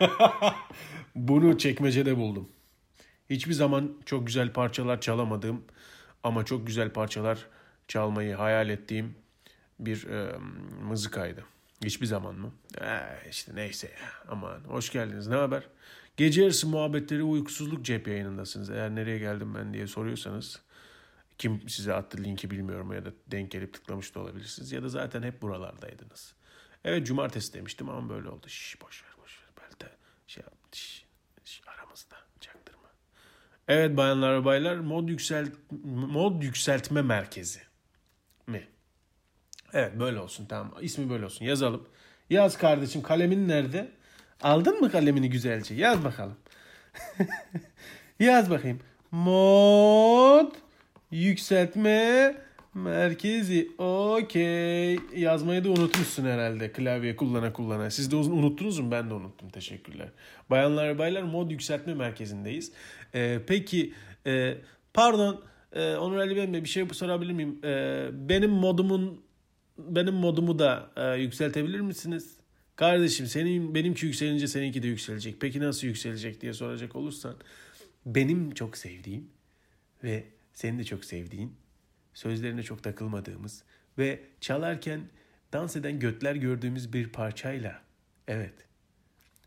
Bunu çekmecede buldum. Hiçbir zaman çok güzel parçalar çalamadığım ama çok güzel parçalar çalmayı hayal ettiğim bir e, mızıkaydı. Hiçbir zaman mı? Ee, işte neyse ya. Aman hoş geldiniz. Ne haber? Gece yarısı muhabbetleri uykusuzluk cep yayınındasınız. Eğer nereye geldim ben diye soruyorsanız kim size attı linki bilmiyorum ya da denk gelip tıklamış da olabilirsiniz. Ya da zaten hep buralardaydınız. Evet cumartesi demiştim ama böyle oldu. Şş, boş ver boş ver. Belki şey yap. Şş, şş, aramızda çaktırma. Evet bayanlar ve baylar mod yükselt mod yükseltme merkezi mi? Evet böyle olsun tamam. İsmi böyle olsun. Yazalım. Yaz kardeşim kalemin nerede? Aldın mı kalemini güzelce? Yaz bakalım. Yaz bakayım. Mod yükseltme merkezi. Okey. Yazmayı da unutmuşsun herhalde klavye kullana kullana. Siz de unuttunuz mu? Ben de unuttum. Teşekkürler. Bayanlar baylar mod yükseltme merkezindeyiz. Ee, peki e, pardon e, Onur Ali Bey bir şey sorabilir miyim? E, benim modumun benim modumu da e, yükseltebilir misiniz? Kardeşim senin benimki yükselince seninki de yükselecek. Peki nasıl yükselecek diye soracak olursan benim çok sevdiğim ve senin de çok sevdiğin sözlerine çok takılmadığımız ve çalarken dans eden götler gördüğümüz bir parçayla evet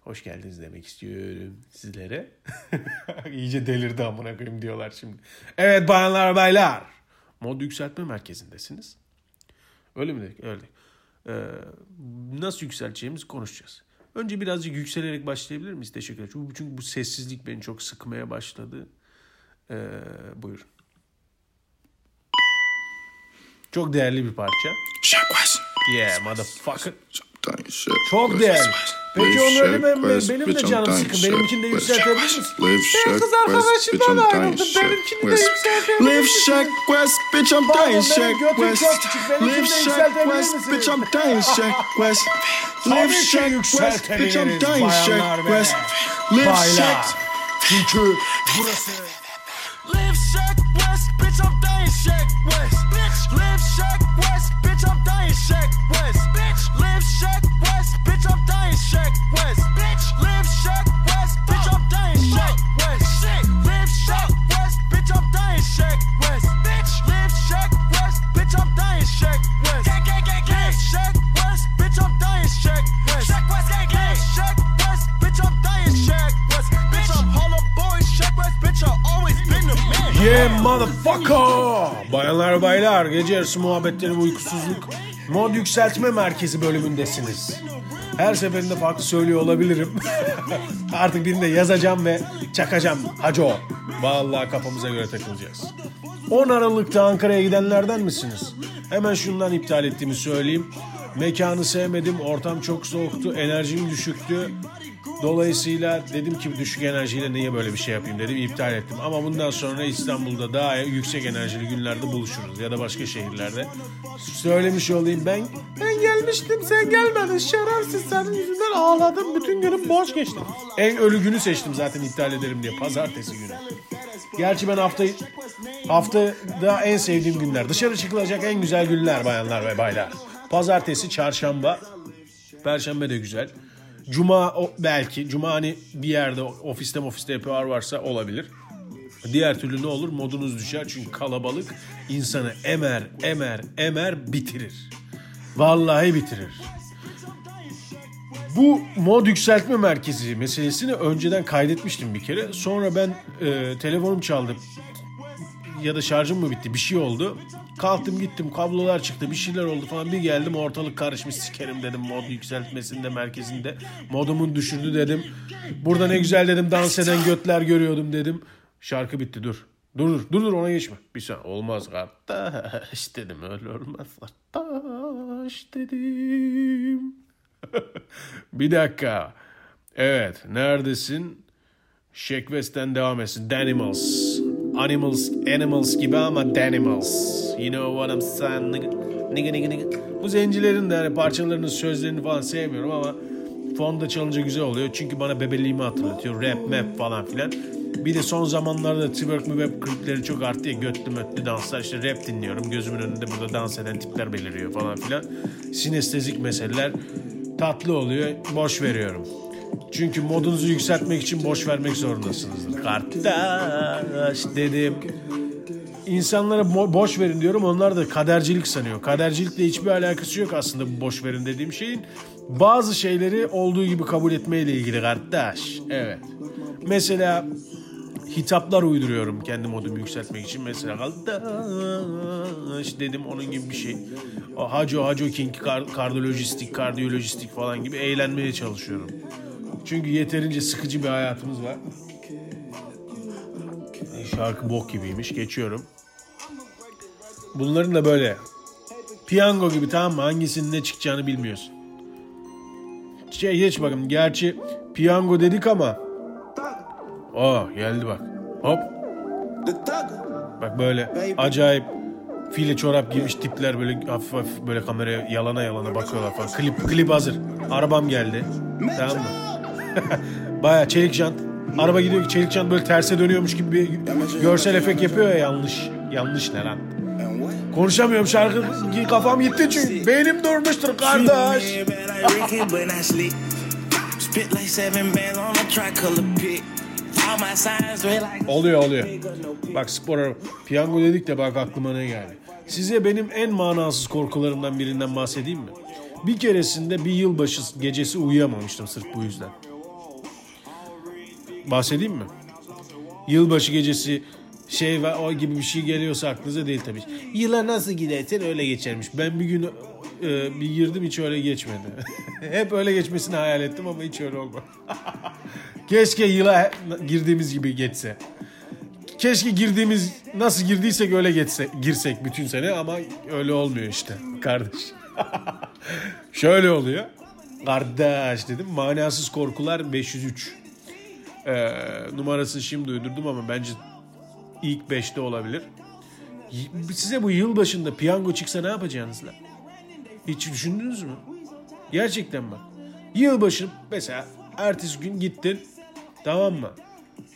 hoş geldiniz demek istiyorum sizlere. İyice delirdi amına koyayım diyorlar şimdi. Evet bayanlar baylar mod yükseltme merkezindesiniz. Öyle mi dedik? Öyle. Ee, nasıl yükselteceğimizi konuşacağız. Önce birazcık yükselerek başlayabilir miyiz? Teşekkür ederim. Çünkü bu sessizlik beni çok sıkmaya başladı. Ee, buyurun. Çok değerli bir parça. Yeah motherfucker. Çok değerli. Peki onu öyle ben, benim de canım sıkın. Benimkini de yükseltebilir misin? Ben kız arkadaşımdan ayrıldım. Benimkini de yükseltebilir Live Shack West, bitch, I'm dying Shack West. Live Shack West, bitch, I'm dying Shack West. Live Shack West, bitch, I'm dying Shack West. Live Shack. Çünkü burası Live Shack West, bitch, I'm dying Shack West. Shack West, bitch, I'm dying Shack West. Bitch, live Shack West, bitch, I'm dying Shack West. Bitch, Yeah motherfucker. Bayanlar baylar gece yarısı muhabbetleri ve uykusuzluk mod yükseltme merkezi bölümündesiniz. Her seferinde farklı söylüyor olabilirim. Artık birinde yazacağım ve çakacağım. Hacı. Vallahi kafamıza göre takılacağız. 10 Aralık'ta Ankara'ya gidenlerden misiniz? Hemen şundan iptal ettiğimi söyleyeyim. Mekanı sevmedim, ortam çok soğuktu, enerjim düşüktü. Dolayısıyla dedim ki düşük enerjiyle niye böyle bir şey yapayım dedim iptal ettim. Ama bundan sonra İstanbul'da daha yüksek enerjili günlerde buluşuruz ya da başka şehirlerde. Söylemiş olayım ben. Ben gelmiştim sen gelmedin şerefsiz senin yüzünden ağladım bütün günüm boş geçti. En ölü günü seçtim zaten iptal ederim diye pazartesi günü. Gerçi ben haftayı haftada en sevdiğim günler. Dışarı çıkılacak en güzel günler bayanlar ve baylar. Pazartesi, çarşamba, perşembe de güzel. Cuma belki. Cuma hani bir yerde ofiste ofiste yapıyor varsa olabilir. Diğer türlü ne olur? Modunuz düşer. Çünkü kalabalık insanı emer, emer, emer bitirir. Vallahi bitirir. Bu mod yükseltme merkezi meselesini önceden kaydetmiştim bir kere. Sonra ben e, telefonum çaldı ya da şarjım mı bitti bir şey oldu. Kalktım gittim kablolar çıktı bir şeyler oldu falan bir geldim ortalık karışmış sikerim dedim mod yükseltmesinde merkezinde. Modumun düşürdü dedim. Burada ne güzel dedim dans eden götler görüyordum dedim. Şarkı bitti dur. Dur dur dur ona geçme. Bir saniye olmaz kardeş dedim öyle olmaz kardeş dedim. bir dakika. Evet neredesin? Shake West'ten devam etsin. Danimals. Animals, animals gibi ama Danimals. You know what I'm saying? Nigga, nigga, nigga, nigga. Bu zencilerin de hani parçalarının sözlerini falan sevmiyorum ama fonda çalınca güzel oluyor. Çünkü bana bebeliğimi hatırlatıyor. Rap, map falan filan. Bir de son zamanlarda twerk mi web klipleri çok arttı ya. Götlü mötlü danslar. işte rap dinliyorum. Gözümün önünde burada dans eden tipler beliriyor falan filan. Sinestezik meseleler tatlı oluyor. Boş veriyorum. Çünkü modunuzu yükseltmek için boş vermek zorundasınızdır. Kardeş dedim. İnsanlara bo- boş verin diyorum onlar da kadercilik sanıyor. Kadercilikle hiçbir alakası yok aslında bu boş verin dediğim şeyin. Bazı şeyleri olduğu gibi kabul etmeyle ilgili kardeş. Evet. Mesela hitaplar uyduruyorum kendi modumu yükseltmek için. Mesela kardeş dedim onun gibi bir şey. O Haco Haco King kar- kardiyolojistik, kardiyolojistik falan gibi eğlenmeye çalışıyorum. Çünkü yeterince sıkıcı bir hayatımız var. Şarkı bok gibiymiş. Geçiyorum. Bunların da böyle piyango gibi tamam mı? Hangisinin ne çıkacağını bilmiyorsun. Şey geç bakın. Gerçi piyango dedik ama Aa geldi bak. Hop. Bak böyle acayip file çorap giymiş tipler böyle hafif hafif böyle kameraya yalana yalana bakıyorlar falan. Klip klip hazır. Arabam geldi. Tamam mı? Baya çelik jant. Araba gidiyor ki çelik jant böyle terse dönüyormuş gibi bir görsel efekt yapıyor ya yanlış. Yanlış ne lan? Konuşamıyorum şarkı kafam gitti çünkü. Beynim durmuştur kardeş. Oluyor oluyor. Bak spor. Piyango dedik de bak aklıma ne geldi. Size benim en manasız korkularımdan birinden bahsedeyim mi? Bir keresinde bir yılbaşı gecesi uyuyamamıştım sırf bu yüzden. Bahsedeyim mi? Yılbaşı gecesi şey ve o gibi bir şey geliyorsa aklınıza değil tabii. Yıla nasıl gidersen öyle geçermiş. Ben bir gün e, bir girdim hiç öyle geçmedi. Hep öyle geçmesini hayal ettim ama hiç öyle olmadı. Keşke yıla girdiğimiz gibi geçse. Keşke girdiğimiz nasıl girdiysek öyle geçse, girsek bütün sene ama öyle olmuyor işte kardeş. Şöyle oluyor. Kardeş dedim. Manasız korkular 503. Ee, numarasını şimdi uydurdum ama bence ilk 5'te olabilir. Size bu yıl başında piyango çıksa ne yapacaksınız lan? Hiç düşündünüz mü? Gerçekten bak. Yılbaşı mesela ertesi gün gittin tamam mı?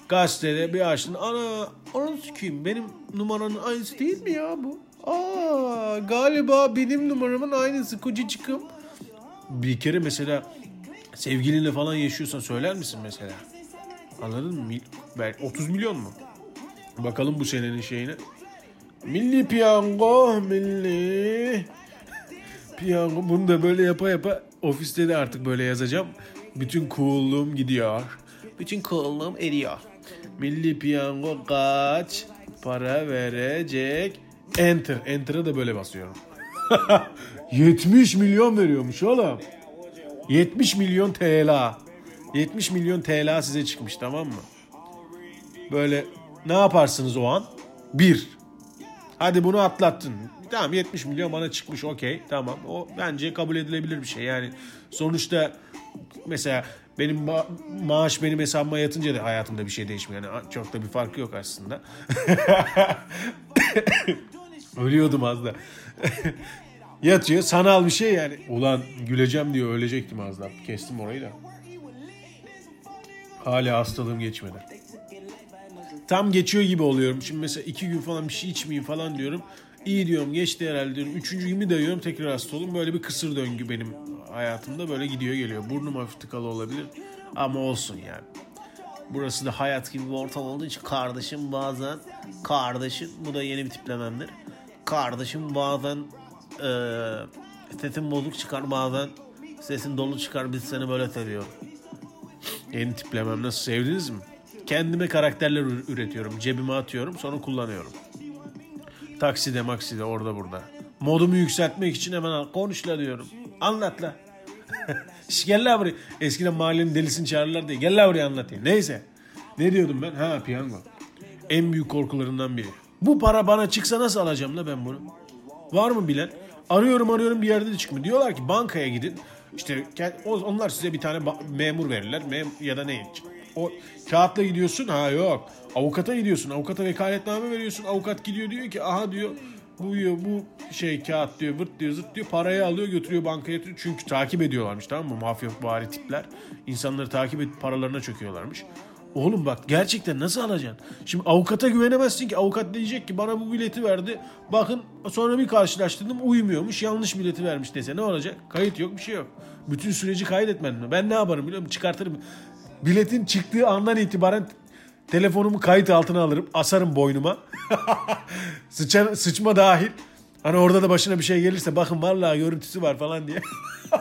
Gazetede bir açtın. Ana onu sikeyim benim numaranın aynısı değil mi ya bu? Aa galiba benim numaramın aynısı kocacıkım. Bir kere mesela sevgilinle falan yaşıyorsan söyler misin mesela? Anladın mı? Belki 30 milyon mu? Bakalım bu senenin şeyine. Milli piyango, milli piyango. Bunu da böyle yapa yapa ofiste de artık böyle yazacağım. Bütün cool'luğum gidiyor. Bütün cool'luğum eriyor. Milli piyango kaç para verecek? Enter. Enter'a da böyle basıyorum. 70 milyon veriyormuş oğlum. 70 milyon TL. 70 milyon TL size çıkmış tamam mı? Böyle ne yaparsınız o an? Bir. Hadi bunu atlattın. Tamam 70 milyon bana çıkmış okey tamam. O bence kabul edilebilir bir şey. Yani sonuçta mesela benim ma- maaş benim hesabıma yatınca da hayatımda bir şey değişmiyor. Yani çok da bir farkı yok aslında. Ölüyordum az da. Yatıyor sanal bir şey yani. Ulan güleceğim diyor ölecektim az da. Kestim orayı da. Hala hastalığım geçmedi. Tam geçiyor gibi oluyorum. Şimdi mesela iki gün falan bir şey içmeyeyim falan diyorum. İyi diyorum geçti herhalde diyorum. Üçüncü günü dayıyorum tekrar hasta oldum. Böyle bir kısır döngü benim hayatımda böyle gidiyor geliyor. Burnum hafif tıkalı olabilir ama olsun yani. Burası da hayat gibi bir ortam olduğu için kardeşim bazen kardeşim bu da yeni bir tiplememdir. Kardeşim bazen eee sesin bozuk çıkar bazen sesin dolu çıkar biz seni böyle seviyorum. Yeni tiplemem nasıl sevdiniz mi? Kendime karakterler ür- üretiyorum. Cebime atıyorum sonra kullanıyorum. Takside makside orada burada. Modumu yükseltmek için hemen al- konuş la diyorum. Anlat la. Şş, gel la buraya. Eskiden mahallenin delisini çağırırlar diye. Gel la buraya anlatayım. Neyse. Ne diyordum ben? Ha piyango. En büyük korkularından biri. Bu para bana çıksa nasıl alacağım la ben bunu? Var mı bilen? Arıyorum arıyorum bir yerde de çıkmıyor. Diyorlar ki bankaya gidin. İşte onlar size bir tane memur verirler. Mem- ya da ne? O kağıtla gidiyorsun. Ha yok. Avukata gidiyorsun. Avukata vekaletname veriyorsun. Avukat gidiyor diyor ki aha diyor bu diyor bu şey kağıt diyor vırt diyor zırt diyor parayı alıyor götürüyor bankaya yatırıyor. Çünkü takip ediyorlarmış tamam mı mafya bari tipler. İnsanları takip edip paralarına çöküyorlarmış. Oğlum bak gerçekten nasıl alacaksın? Şimdi avukata güvenemezsin ki. Avukat diyecek ki bana bu bileti verdi. Bakın sonra bir karşılaştırdım uymuyormuş. Yanlış bileti vermiş dese ne olacak? Kayıt yok bir şey yok. Bütün süreci kaydetmedin mi? Ben ne yaparım biliyor musun? Çıkartırım. Biletin çıktığı andan itibaren telefonumu kayıt altına alırım. Asarım boynuma. Sıça, sıçma dahil. Hani orada da başına bir şey gelirse bakın vallahi görüntüsü var falan diye.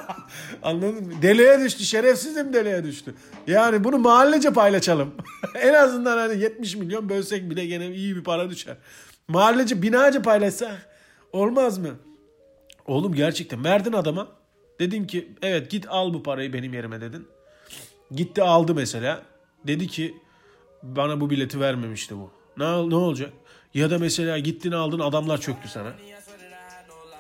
Anladın mı? Deliğe düştü. Şerefsizim deliğe düştü. Yani bunu mahallece paylaşalım. en azından hani 70 milyon bölsek bile gene iyi bir para düşer. Mahallece binaca paylaşsak olmaz mı? Oğlum gerçekten verdin adama. Dedin ki evet git al bu parayı benim yerime dedin. Gitti aldı mesela. Dedi ki bana bu bileti vermemişti bu. Ne, ne olacak? Ya da mesela gittin aldın adamlar çöktü sana.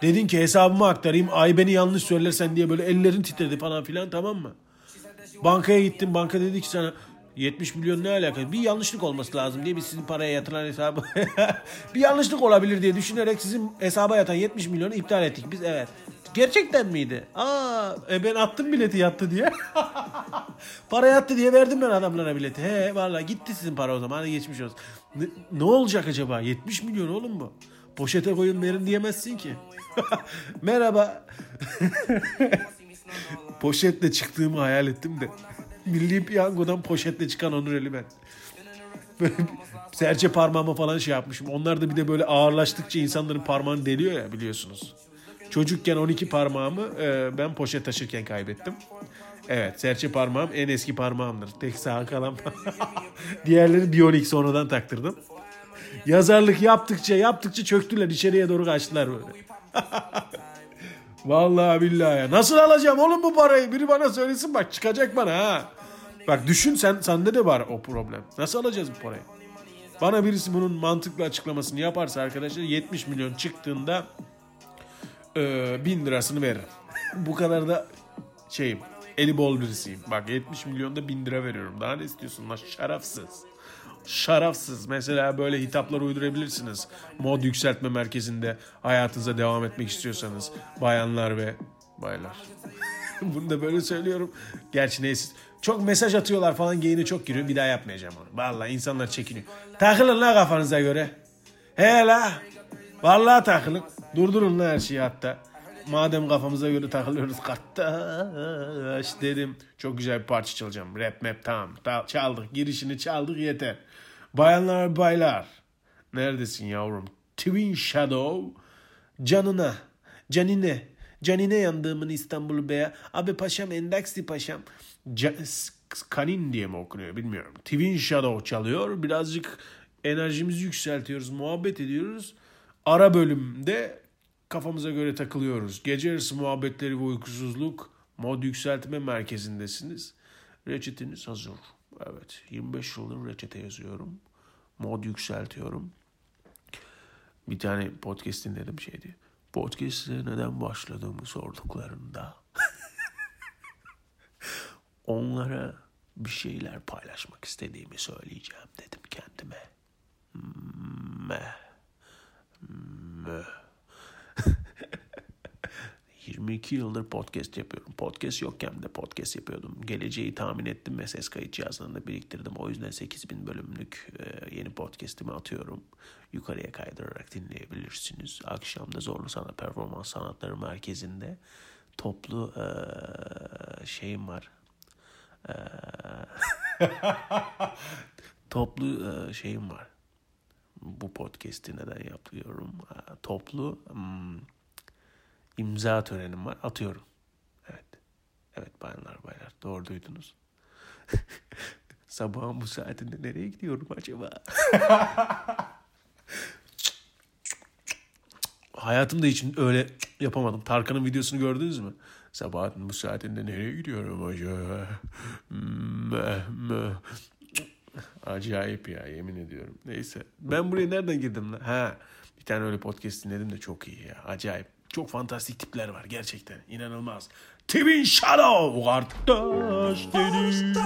Dedin ki hesabımı aktarayım ay beni yanlış söylersen diye böyle ellerin titredi falan filan tamam mı? Bankaya gittin banka dedi ki sana 70 milyon ne alaka? Bir yanlışlık olması lazım diye biz sizin paraya yatıran hesabı bir yanlışlık olabilir diye düşünerek sizin hesaba yatan 70 milyonu iptal ettik biz evet. Gerçekten miydi? Aa, e ben attım bileti yattı diye. para yattı diye verdim ben adamlara bileti. He vallahi gitti sizin para o zaman. Hadi geçmiş olsun. Ne, ne olacak acaba? 70 milyon oğlum bu. Poşete koyun verin diyemezsin ki. Merhaba. Poşetle çıktığımı hayal ettim de. Milli piyangodan poşetle çıkan Onur Ali ben. Böyle serçe parmağıma falan şey yapmışım. Onlar da bir de böyle ağırlaştıkça insanların parmağını deliyor ya biliyorsunuz. Çocukken 12 parmağımı e, ben poşet taşırken kaybettim. Evet serçe parmağım en eski parmağımdır. Tek sağ kalan Diğerleri biyonik sonradan taktırdım. Yazarlık yaptıkça yaptıkça çöktüler içeriye doğru kaçtılar böyle. Vallahi billahi ya. Nasıl alacağım oğlum bu parayı? Biri bana söylesin bak çıkacak bana ha. Bak düşün sen sende de var o problem. Nasıl alacağız bu parayı? Bana birisi bunun mantıklı açıklamasını yaparsa arkadaşlar 70 milyon çıktığında e, bin lirasını veririm. bu kadar da şeyim eli bol birisiyim. Bak 70 milyonda bin lira veriyorum. Daha ne istiyorsun lan şarafsız. Şarafsız. Mesela böyle hitaplar uydurabilirsiniz. Mod yükseltme merkezinde hayatınıza devam etmek istiyorsanız. Bayanlar ve baylar. Bunu da böyle söylüyorum. Gerçi neyse. Çok mesaj atıyorlar falan geyine çok giriyor. Bir daha yapmayacağım onu. Vallahi insanlar çekiniyor. Takılın la kafanıza göre. He la. Vallahi takılın. Durdurun la her şeyi hatta. Madem kafamıza göre takılıyoruz kardeş dedim. Çok güzel bir parça çalacağım. Rap map tamam. Çaldık. Girişini çaldık yeter. Bayanlar baylar. Neredesin yavrum? Twin Shadow. Canına. Canine. Canine yandığımın İstanbul Bey'e. Abi paşam endaksi paşam. Can, kanin diye mi okunuyor bilmiyorum. Twin Shadow çalıyor. Birazcık enerjimizi yükseltiyoruz. Muhabbet ediyoruz. Ara bölümde kafamıza göre takılıyoruz. Gece yarısı muhabbetleri ve uykusuzluk mod yükseltme merkezindesiniz. Reçeteniz hazır. Evet 25 yıldır reçete yazıyorum. Mod yükseltiyorum. Bir tane podcast dinledim şeydi. Podcast'e neden başladığımı sorduklarında onlara bir şeyler paylaşmak istediğimi söyleyeceğim dedim kendime. Meh. Meh. 22 yıldır podcast yapıyorum. Podcast yokken de podcast yapıyordum. Geleceği tahmin ettim ve ses kayıt cihazlarında biriktirdim. O yüzden 8000 bölümlük e, yeni podcastimi atıyorum. Yukarıya kaydırarak dinleyebilirsiniz. Akşamda Zorlu Sanat Performans Sanatları Merkezi'nde toplu e, şeyim var. E, toplu şeyim var. Bu podcast'i neden yapıyorum? Toplu... Hmm, imza törenim var. Atıyorum. Evet. Evet bayanlar baylar. Doğru duydunuz. Sabahın bu saatinde nereye gidiyorum acaba? Hayatımda hiç öyle yapamadım. Tarkan'ın videosunu gördünüz mü? Sabahın bu saatinde nereye gidiyorum acaba? Acayip ya yemin ediyorum. Neyse. Ben buraya nereden girdim? Ha. Bir tane öyle podcast dinledim de çok iyi ya. Acayip. Çok fantastik tipler var gerçekten. İnanılmaz. Twin Shadow kardeş dedi.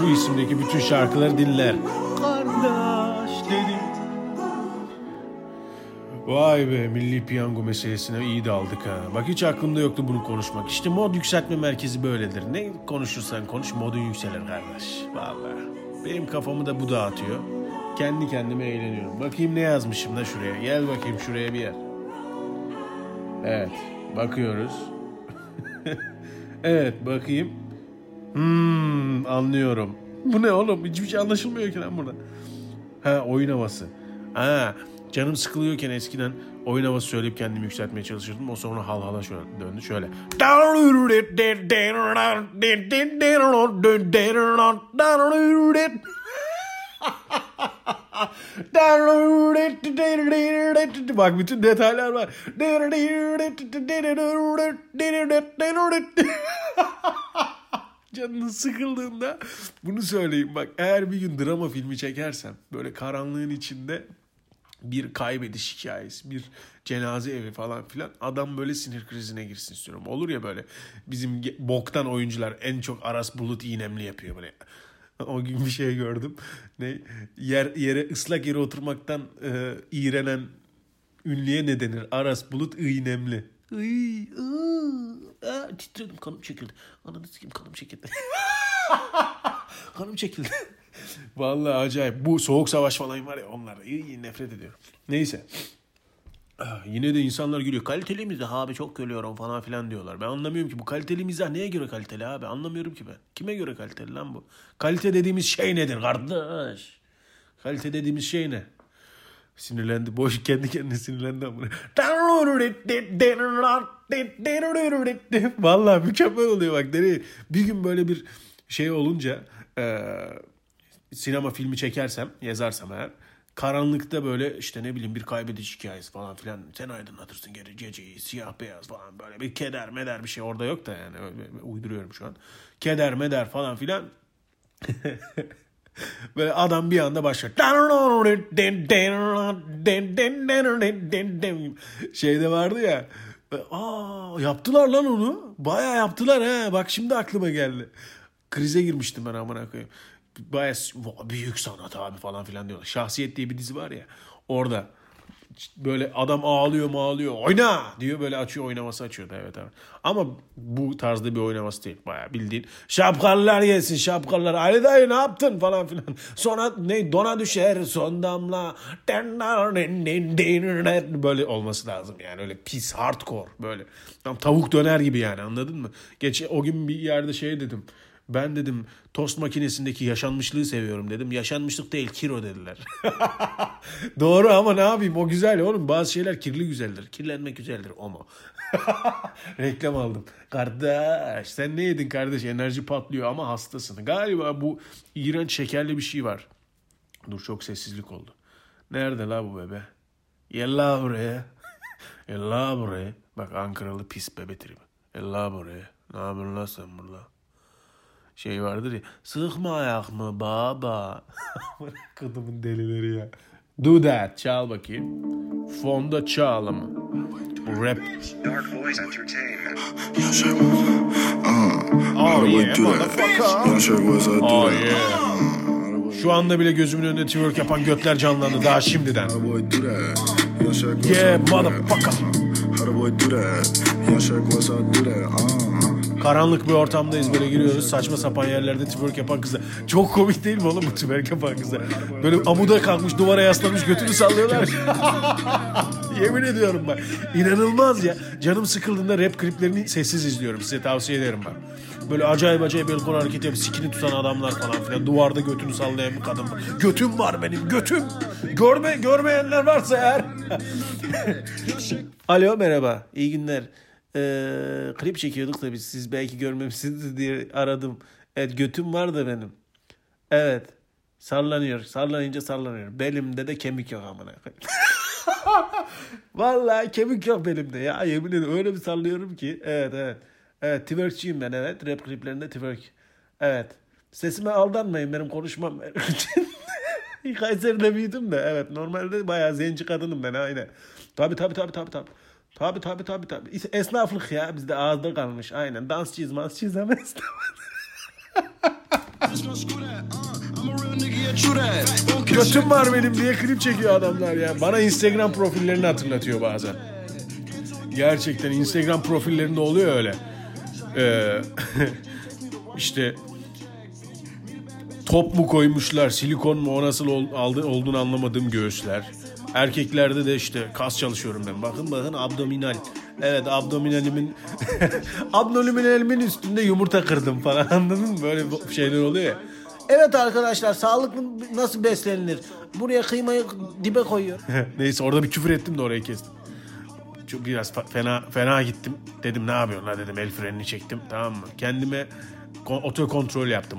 Bu isimdeki bütün şarkıları dinler. Kardeş dedim. Vay be milli piyango meselesine iyi daldık ha. Bak hiç aklımda yoktu bunu konuşmak. İşte mod yükseltme merkezi böyledir. Ne konuşursan konuş modun yükselir kardeş. Vallahi. Benim kafamı da bu dağıtıyor. Kendi kendime eğleniyorum. Bakayım ne yazmışım da şuraya. Gel bakayım şuraya bir yer. Evet. Bakıyoruz. evet bakayım. Hmm, anlıyorum. Bu ne oğlum? Hiçbir şey anlaşılmıyor ki lan burada. Ha oyun havası. Ha canım sıkılıyorken eskiden oyun havası söyleyip kendimi yükseltmeye çalışırdım. O sonra hal hala şöyle döndü şöyle. Bak bütün detaylar var. Canın sıkıldığında bunu söyleyeyim bak. Eğer bir gün drama filmi çekersem böyle karanlığın içinde bir kaybediş hikayesi, bir cenaze evi falan filan adam böyle sinir krizine girsin istiyorum. Olur ya böyle bizim boktan oyuncular en çok Aras Bulut İğnemli yapıyor böyle. O gün bir şey gördüm. Ne yer yere ıslak yere oturmaktan e, iğrenen ünlüye ne denir? Aras Bulut İğnemli. Iy, ıı, aa, titredim kanım çekildi. Ananı sikeyim kanım çekildi. kanım çekildi. Vallahi acayip. Bu soğuk savaş falan var ya onlar. İyi nefret ediyorum. Neyse. Ah, Yine de insanlar gülüyor. Kaliteli mizah abi çok gülüyorum falan filan diyorlar. Ben anlamıyorum ki bu kaliteli mizah neye göre kaliteli abi? Anlamıyorum ki ben. Kime göre kaliteli lan bu? Kalite dediğimiz şey nedir kardeş? Kalite dediğimiz şey ne? Sinirlendi. Boş kendi kendine sinirlendi amına. Vallahi mükemmel oluyor bak. Nereye? Bir gün böyle bir şey olunca eee, sinema filmi çekersem, yazarsam eğer karanlıkta böyle işte ne bileyim bir kaybediş hikayesi falan filan sen aydınlatırsın geri geceyi siyah beyaz falan böyle bir keder meder bir şey orada yok da yani uyduruyorum şu an. Keder meder falan filan Böyle adam bir anda başlıyor. Şeyde vardı ya. Aa yaptılar lan onu. Baya yaptılar ha. Bak şimdi aklıma geldi. Krize girmiştim ben amına koyayım. Baya büyük sanat abi falan filan diyorlar. Şahsiyet diye bir dizi var ya. Orada böyle adam ağlıyor mu ağlıyor oyna diyor böyle açıyor oynaması açıyordu evet evet. Ama bu tarzda bir oynaması değil bayağı bildiğin şapkalılar gelsin şapkalılar Ali dayı ne yaptın falan filan. Sonra ne dona düşer son damla böyle olması lazım yani öyle pis hardcore böyle. Tam tavuk döner gibi yani anladın mı? Geç o gün bir yerde şey dedim. Ben dedim tost makinesindeki yaşanmışlığı seviyorum dedim. Yaşanmışlık değil kiro dediler. Doğru ama ne yapayım o güzel oğlum. Bazı şeyler kirli güzeldir. Kirlenmek güzeldir o mu? Reklam aldım. Kardeş sen ne yedin kardeş enerji patlıyor ama hastasın. Galiba bu iğrenç şekerli bir şey var. Dur çok sessizlik oldu. Nerede la bu bebe? Gel la buraya. Gel la buraya. Bak Ankaralı pis bebe tribi. Gel la buraya. Ne yapıyorsun la sen burada? Şey vardır ya. Sıkma ayak mı baba? Kadımın delileri ya. Do that. Çal bakayım. Fonda çal ama. Bu rap. Dark Boys Entertainment. Oh I yeah, motherfucker. I Oh yeah. Şu anda bile gözümün önünde twerk yapan götler canlandı daha şimdiden. Yeah, I motherfucker. How do boy do that? Young Shark, what's I do that? Uh. Karanlık bir ortamdayız böyle giriyoruz saçma sapan yerlerde twerk yapan kızlar. Çok komik değil mi oğlum bu twerk yapan kızlar? Böyle amuda kalkmış duvara yaslanmış götünü sallıyorlar. Yemin ediyorum bak. İnanılmaz ya. Canım sıkıldığında rap kliplerini sessiz izliyorum. Size tavsiye ederim ben. Böyle acayip acayip el kol hareketi yapıp sikini tutan adamlar falan filan. Duvarda götünü sallayan bir kadın. Götüm var benim götüm. Görme, görmeyenler varsa eğer. Alo merhaba. İyi günler. Ee, klip çekiyorduk da biz siz belki görmemişsiniz diye aradım. Evet götüm var da benim. Evet. Sallanıyor. Sallanınca sallanıyor. Belimde de kemik yok amına. Vallahi kemik yok belimde ya. Yemin ederim öyle bir sallıyorum ki. Evet evet. Evet twerkçiyim ben evet. Rap kliplerinde twerk. Evet. Sesime aldanmayın benim konuşmam. Kayseri'de büyüdüm de evet normalde bayağı zenci kadınım ben aynen. Tabi tabi tabi tabi tabi. Tabi tabi tabi tabi. Esnaflık ya bizde ağızda kalmış. Aynen dansçıyız mansçıyız ama esnaf. Götüm var benim diye klip çekiyor adamlar ya. Bana Instagram profillerini hatırlatıyor bazen. Gerçekten Instagram profillerinde oluyor öyle. Ee, işte top mu koymuşlar, silikon mu o nasıl ol- aldı, olduğunu anlamadığım göğüsler. Erkeklerde de işte kas çalışıyorum ben. Bakın bakın abdominal. Evet abdominalimin abdominalimin üstünde yumurta kırdım falan anladın mı? Böyle şeyler oluyor ya. Evet arkadaşlar sağlıklı nasıl beslenilir? Buraya kıymayı dibe koyuyor. Neyse orada bir küfür ettim de orayı kestim. Çok biraz fena fena gittim. Dedim ne yapıyorsun la dedim el frenini çektim tamam mı? Kendime ko- oto kontrol yaptım.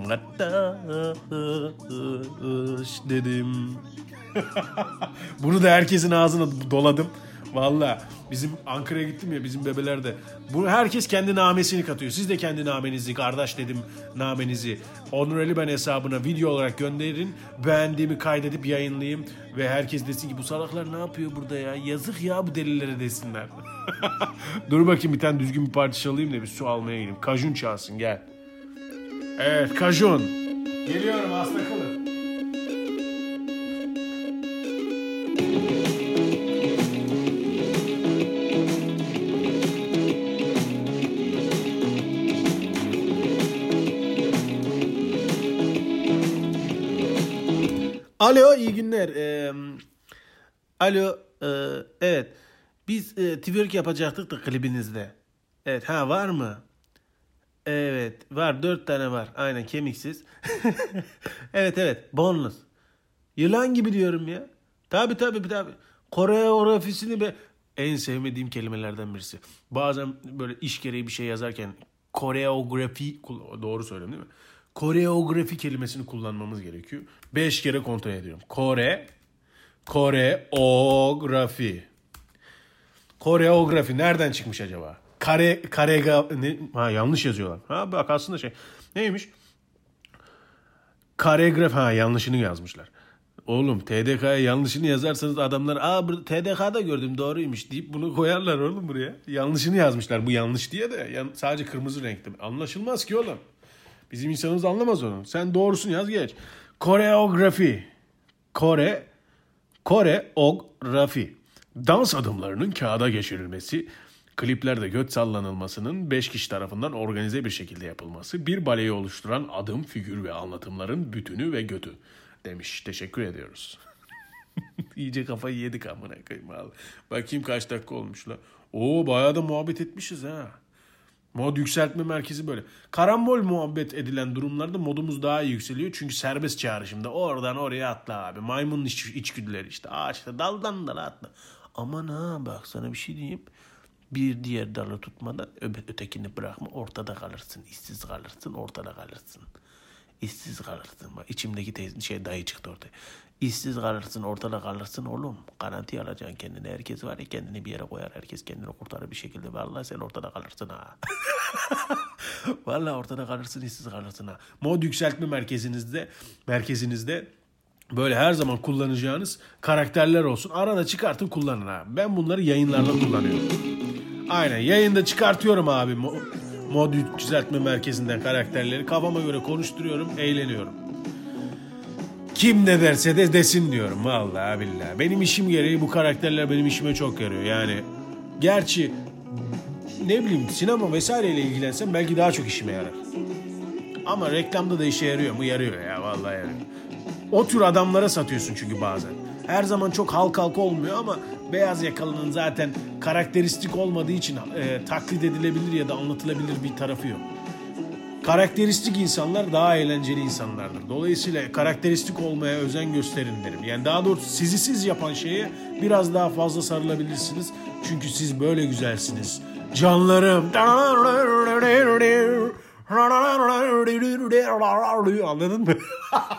dedim. Bunu da herkesin ağzına doladım. Valla bizim Ankara'ya gittim ya bizim bebeler de. Bu herkes kendi namesini katıyor. Siz de kendi namenizi kardeş dedim namenizi Onur Ali ben hesabına video olarak gönderin. Beğendiğimi kaydedip yayınlayayım ve herkes desin ki bu salaklar ne yapıyor burada ya? Yazık ya bu delillere desinler. Dur bakayım bir tane düzgün bir parça çalayım da bir su almaya gideyim. Kajun çalsın gel. Evet Kajun. Geliyorum hasta kalın. Alo iyi günler. Ee, alo e, evet biz e, twerk yapacaktık da klibinizde. Evet ha var mı? Evet var dört tane var aynen kemiksiz. evet evet bonus. Yılan gibi diyorum ya. Tabi tabi tabi. Koreografisini be en sevmediğim kelimelerden birisi. Bazen böyle iş gereği bir şey yazarken koreografi doğru söylüyorum değil mi? Koreografi kelimesini kullanmamız gerekiyor. Beş kere kontrol ediyorum. Kore, koreografi. Koreografi nereden çıkmış acaba? Kare, karega, ne? Ha yanlış yazıyorlar. Ha bak aslında şey. Neymiş? Karegraf ha yanlışını yazmışlar. Oğlum TDK'ya yanlışını yazarsanız adamlar aa TDK'da gördüm doğruymuş deyip bunu koyarlar oğlum buraya. Yanlışını yazmışlar bu yanlış diye de yan- sadece kırmızı renkte. Anlaşılmaz ki oğlum. Bizim insanımız anlamaz onu. Sen doğrusunu yaz geç. Koreografi. Kore koreografi. Dans adımlarının kağıda geçirilmesi, kliplerde göt sallanılmasının 5 kişi tarafından organize bir şekilde yapılması, bir baleyi oluşturan adım, figür ve anlatımların bütünü ve götü demiş. Teşekkür ediyoruz. İyice kafayı yedik amına koyayım abi. Bakayım kaç dakika olmuş la. Oo bayağı da muhabbet etmişiz ha. Mod yükseltme merkezi böyle. Karambol muhabbet edilen durumlarda modumuz daha iyi yükseliyor. Çünkü serbest çağrışımda oradan oraya atla abi. Maymunun iç, içgüdüleri işte. Ağaçta daldan dala atla. Aman ha bak sana bir şey diyeyim. Bir diğer dalı tutmadan ötekini bırakma. Ortada kalırsın. işsiz kalırsın. Ortada kalırsın. İşsiz kalırsın. Bak içimdeki teyze, şey dayı çıktı ortaya. İşsiz kalırsın, ortada kalırsın oğlum. Garanti alacaksın kendine. Herkes var ya kendini bir yere koyar. Herkes kendini kurtarır bir şekilde. Vallahi sen ortada kalırsın ha. Vallahi ortada kalırsın, işsiz kalırsın ha. Mod yükseltme merkezinizde, merkezinizde böyle her zaman kullanacağınız karakterler olsun. Arada çıkartın kullanın ha. Ben bunları yayınlarda kullanıyorum. Aynen yayında çıkartıyorum abi mod yükseltme merkezinden karakterleri. Kafama göre konuşturuyorum, eğleniyorum. Kim ne derse de desin diyorum vallahi billahi. Benim işim gereği bu karakterler benim işime çok yarıyor. Yani gerçi ne bileyim sinema vesaireyle ilgilensem belki daha çok işime yarar. Ama reklamda da işe yarıyor mu? Yarıyor ya vallahi yarıyor. O tür adamlara satıyorsun çünkü bazen. Her zaman çok halk halk olmuyor ama beyaz yakalının zaten karakteristik olmadığı için e, taklit edilebilir ya da anlatılabilir bir tarafı yok. Karakteristik insanlar daha eğlenceli insanlardır. Dolayısıyla karakteristik olmaya özen gösterin derim. Yani daha doğrusu sizi siz yapan şeye biraz daha fazla sarılabilirsiniz. Çünkü siz böyle güzelsiniz. Canlarım. Anladın mı?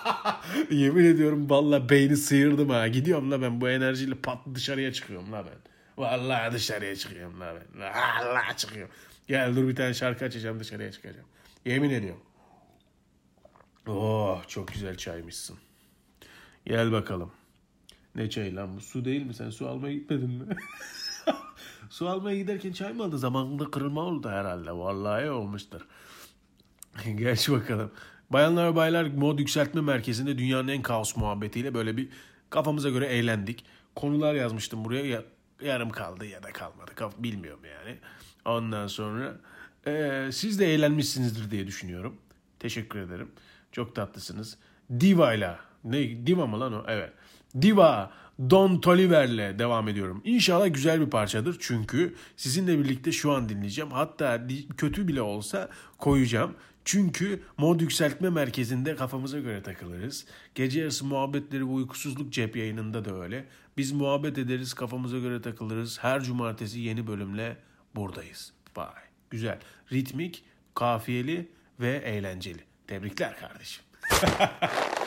Yemin ediyorum valla beyni sıyırdım ha. Gidiyorum la ben bu enerjiyle pat dışarıya çıkıyorum la ben. Vallahi dışarıya çıkıyorum la ben. Vallahi çıkıyorum. Gel dur bir tane şarkı açacağım dışarıya çıkacağım. Yemin ediyorum. Oh çok güzel çaymışsın. Gel bakalım. Ne çay lan bu? Su değil mi? Sen su almaya gitmedin mi? su almaya giderken çay mı aldı? Zamanında kırılma oldu herhalde. Vallahi olmuştur. Geç bakalım. Bayanlar baylar mod yükseltme merkezinde dünyanın en kaos muhabbetiyle böyle bir kafamıza göre eğlendik. Konular yazmıştım buraya ya, yarım kaldı ya da kalmadı bilmiyorum yani. Ondan sonra e, siz de eğlenmişsinizdir diye düşünüyorum. Teşekkür ederim. Çok tatlısınız. Diva ile ne Diva mı lan o? Evet. Diva Don Toliver'le devam ediyorum. İnşallah güzel bir parçadır çünkü sizinle birlikte şu an dinleyeceğim. Hatta kötü bile olsa koyacağım. Çünkü mod yükseltme merkezinde kafamıza göre takılırız. Gece yarısı muhabbetleri ve uykusuzluk cep yayınında da öyle. Biz muhabbet ederiz, kafamıza göre takılırız. Her cumartesi yeni bölümle buradayız. Bye. Güzel. Ritmik, kafiyeli ve eğlenceli. Tebrikler kardeşim.